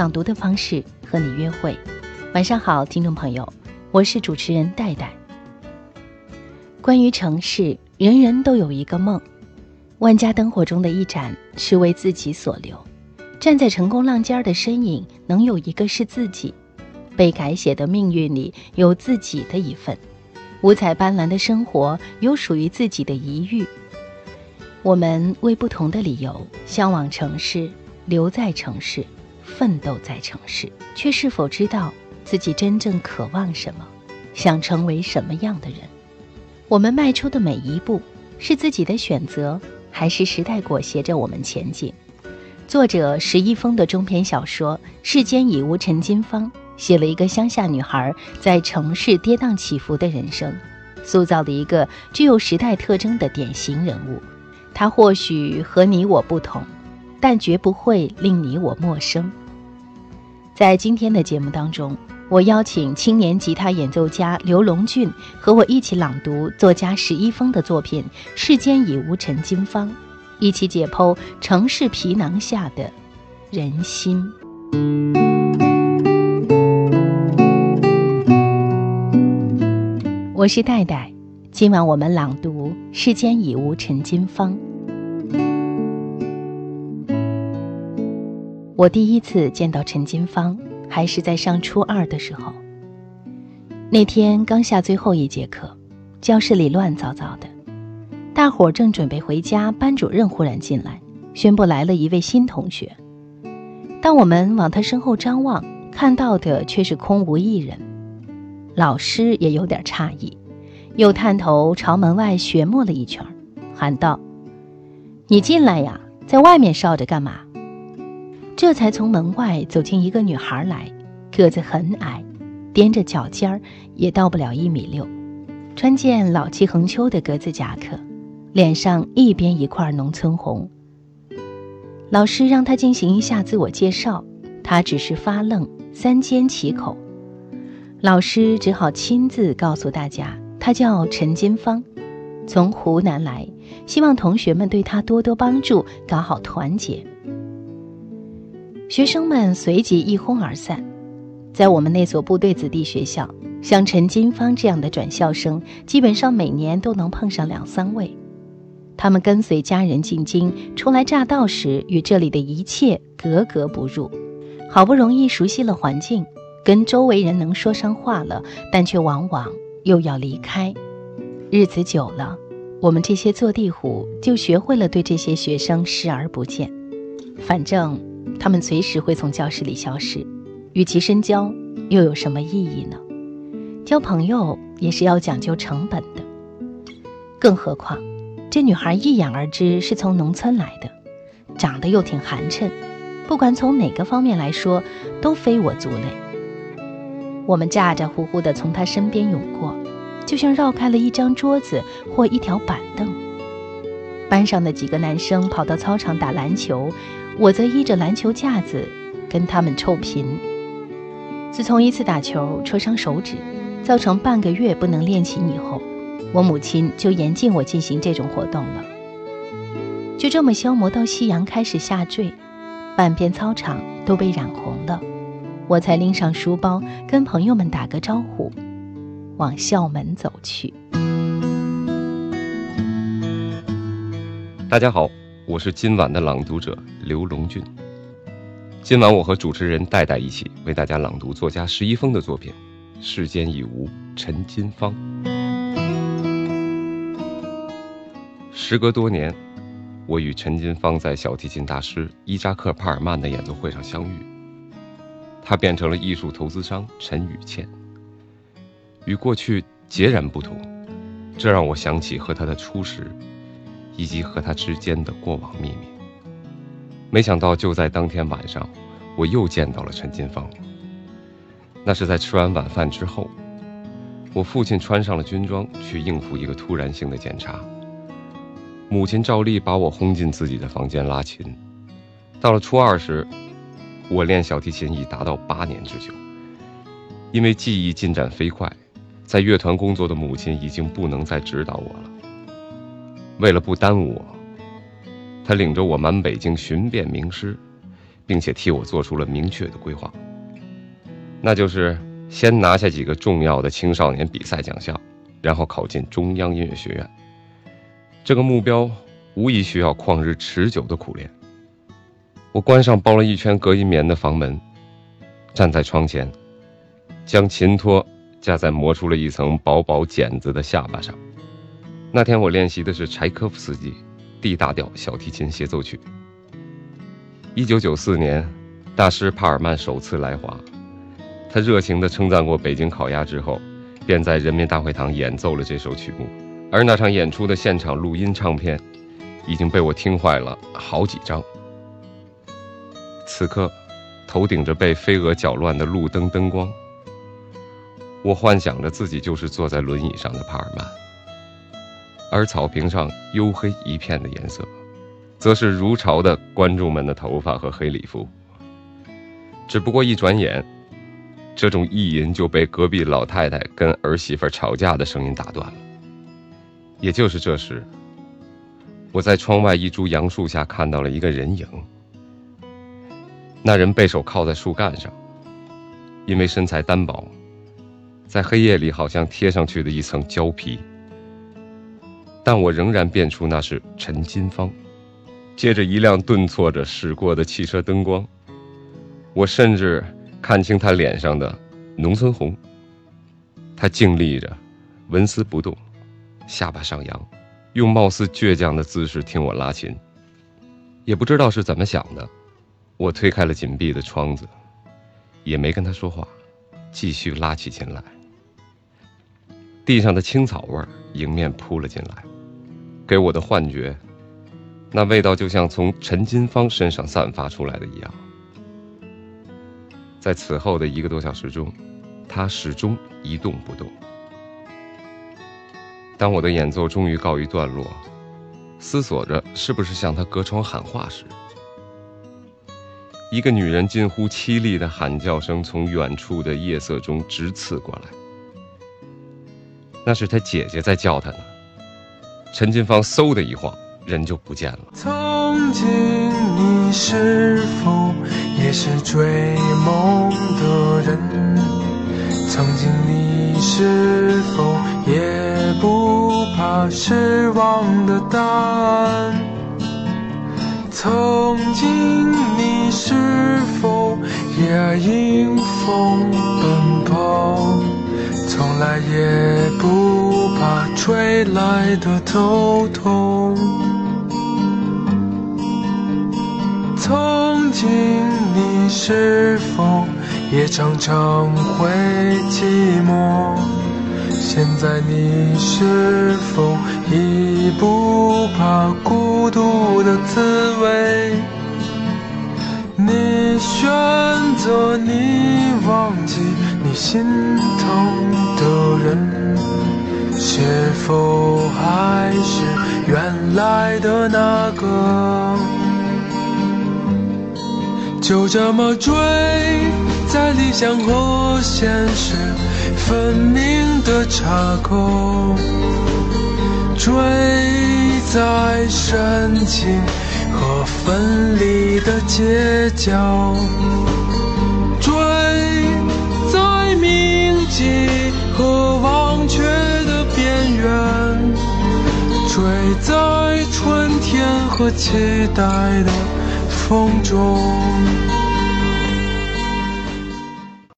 朗读的方式和你约会。晚上好，听众朋友，我是主持人戴戴。关于城市，人人都有一个梦，万家灯火中的一盏是为自己所留。站在成功浪尖的身影，能有一个是自己。被改写的命运里有自己的一份，五彩斑斓的生活有属于自己的一域。我们为不同的理由向往城市，留在城市，奋斗在城市，却是否知道自己真正渴望什么，想成为什么样的人？我们迈出的每一步，是自己的选择，还是时代裹挟着我们前进？作者石一峰的中篇小说《世间已无陈金芳》。写了一个乡下女孩在城市跌宕起伏的人生，塑造了一个具有时代特征的典型人物。她或许和你我不同，但绝不会令你我陌生。在今天的节目当中，我邀请青年吉他演奏家刘龙俊和我一起朗读作家史一峰的作品《世间已无陈金芳》，一起解剖城市皮囊下的人心。我是戴戴，今晚我们朗读《世间已无陈金芳》。我第一次见到陈金芳，还是在上初二的时候。那天刚下最后一节课，教室里乱糟糟的，大伙儿正准备回家，班主任忽然进来，宣布来了一位新同学。当我们往他身后张望，看到的却是空无一人。老师也有点诧异，又探头朝门外寻摸了一圈，喊道：“你进来呀，在外面哨着干嘛？”这才从门外走进一个女孩来，个子很矮，踮着脚尖儿也到不了一米六，穿件老气横秋的格子夹克，脸上一边一块农村红。老师让她进行一下自我介绍，她只是发愣，三缄其口。老师只好亲自告诉大家，他叫陈金芳，从湖南来，希望同学们对他多多帮助，搞好团结。学生们随即一哄而散。在我们那所部队子弟学校，像陈金芳这样的转校生，基本上每年都能碰上两三位。他们跟随家人进京，初来乍到时与这里的一切格格不入，好不容易熟悉了环境。跟周围人能说上话了，但却往往又要离开。日子久了，我们这些坐地虎就学会了对这些学生视而不见。反正他们随时会从教室里消失，与其深交又有什么意义呢？交朋友也是要讲究成本的。更何况，这女孩一眼而知是从农村来的，长得又挺寒碜，不管从哪个方面来说，都非我族类。我们咋咋呼呼地从她身边涌过，就像绕开了一张桌子或一条板凳。班上的几个男生跑到操场打篮球，我则依着篮球架子跟他们臭贫。自从一次打球戳伤手指，造成半个月不能练琴以后，我母亲就严禁我进行这种活动了。就这么消磨到夕阳开始下坠，半边操场都被染红了。我才拎上书包，跟朋友们打个招呼，往校门走去。大家好，我是今晚的朗读者刘龙俊。今晚我和主持人戴戴一起为大家朗读作家石一峰的作品《世间已无陈金芳》。时隔多年，我与陈金芳在小提琴大师伊扎克·帕尔曼的演奏会上相遇。他变成了艺术投资商陈雨倩，与过去截然不同，这让我想起和他的初识，以及和他之间的过往秘密。没想到就在当天晚上，我又见到了陈金芳。那是在吃完晚饭之后，我父亲穿上了军装去应付一个突然性的检查，母亲照例把我轰进自己的房间拉琴。到了初二时。我练小提琴已达到八年之久，因为技艺进展飞快，在乐团工作的母亲已经不能再指导我了。为了不耽误我，他领着我满北京寻遍名师，并且替我做出了明确的规划，那就是先拿下几个重要的青少年比赛奖项，然后考进中央音乐学院。这个目标无疑需要旷日持久的苦练。我关上包了一圈隔音棉的房门，站在窗前，将琴托架在磨出了一层薄薄茧子的下巴上。那天我练习的是柴可夫斯基《D 大调小提琴协奏曲》。一九九四年，大师帕尔曼首次来华，他热情地称赞过北京烤鸭之后，便在人民大会堂演奏了这首曲目。而那场演出的现场录音唱片，已经被我听坏了好几张。此刻，头顶着被飞蛾搅乱的路灯灯光，我幻想着自己就是坐在轮椅上的帕尔曼，而草坪上黝黑一片的颜色。则是如潮的观众们的头发和黑礼服。只不过一转眼，这种意淫就被隔壁老太太跟儿媳妇吵架的声音打断了。也就是这时，我在窗外一株杨树下看到了一个人影。那人背手靠在树干上，因为身材单薄，在黑夜里好像贴上去的一层胶皮。但我仍然辨出那是陈金芳。借着一辆顿挫着驶过的汽车灯光，我甚至看清他脸上的农村红。他静立着，纹丝不动，下巴上扬，用貌似倔强的姿势听我拉琴。也不知道是怎么想的，我推开了紧闭的窗子，也没跟他说话，继续拉起琴来。地上的青草味儿迎面扑了进来，给我的幻觉。那味道就像从陈金芳身上散发出来的一样。在此后的一个多小时中，他始终一动不动。当我的演奏终于告一段落，思索着是不是向他隔窗喊话时，一个女人近乎凄厉的喊叫声从远处的夜色中直刺过来。那是他姐姐在叫他呢。陈金芳嗖的一晃。人就不见了。曾经你是否也是追梦的人？曾经你是否也不怕失望的答案？曾经你是否也迎风奔跑？从来也不怕吹来的头痛。曾经你是否也常常会寂寞？现在你是否已不怕孤独的滋味？你选择你忘你心疼的人，是否还是原来的那个？就这么追，在理想和现实分明的岔口，追在深情和分离的街角，和期待的风中。